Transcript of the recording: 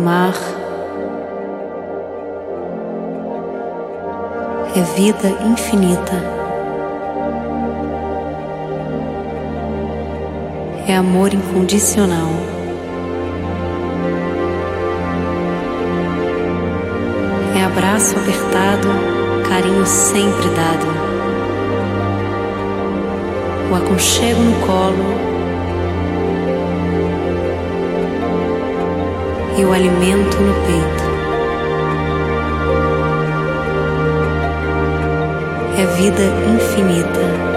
mar. É vida infinita. É amor incondicional. É abraço apertado, carinho sempre dado o aconchego no colo e o alimento no peito. É vida infinita.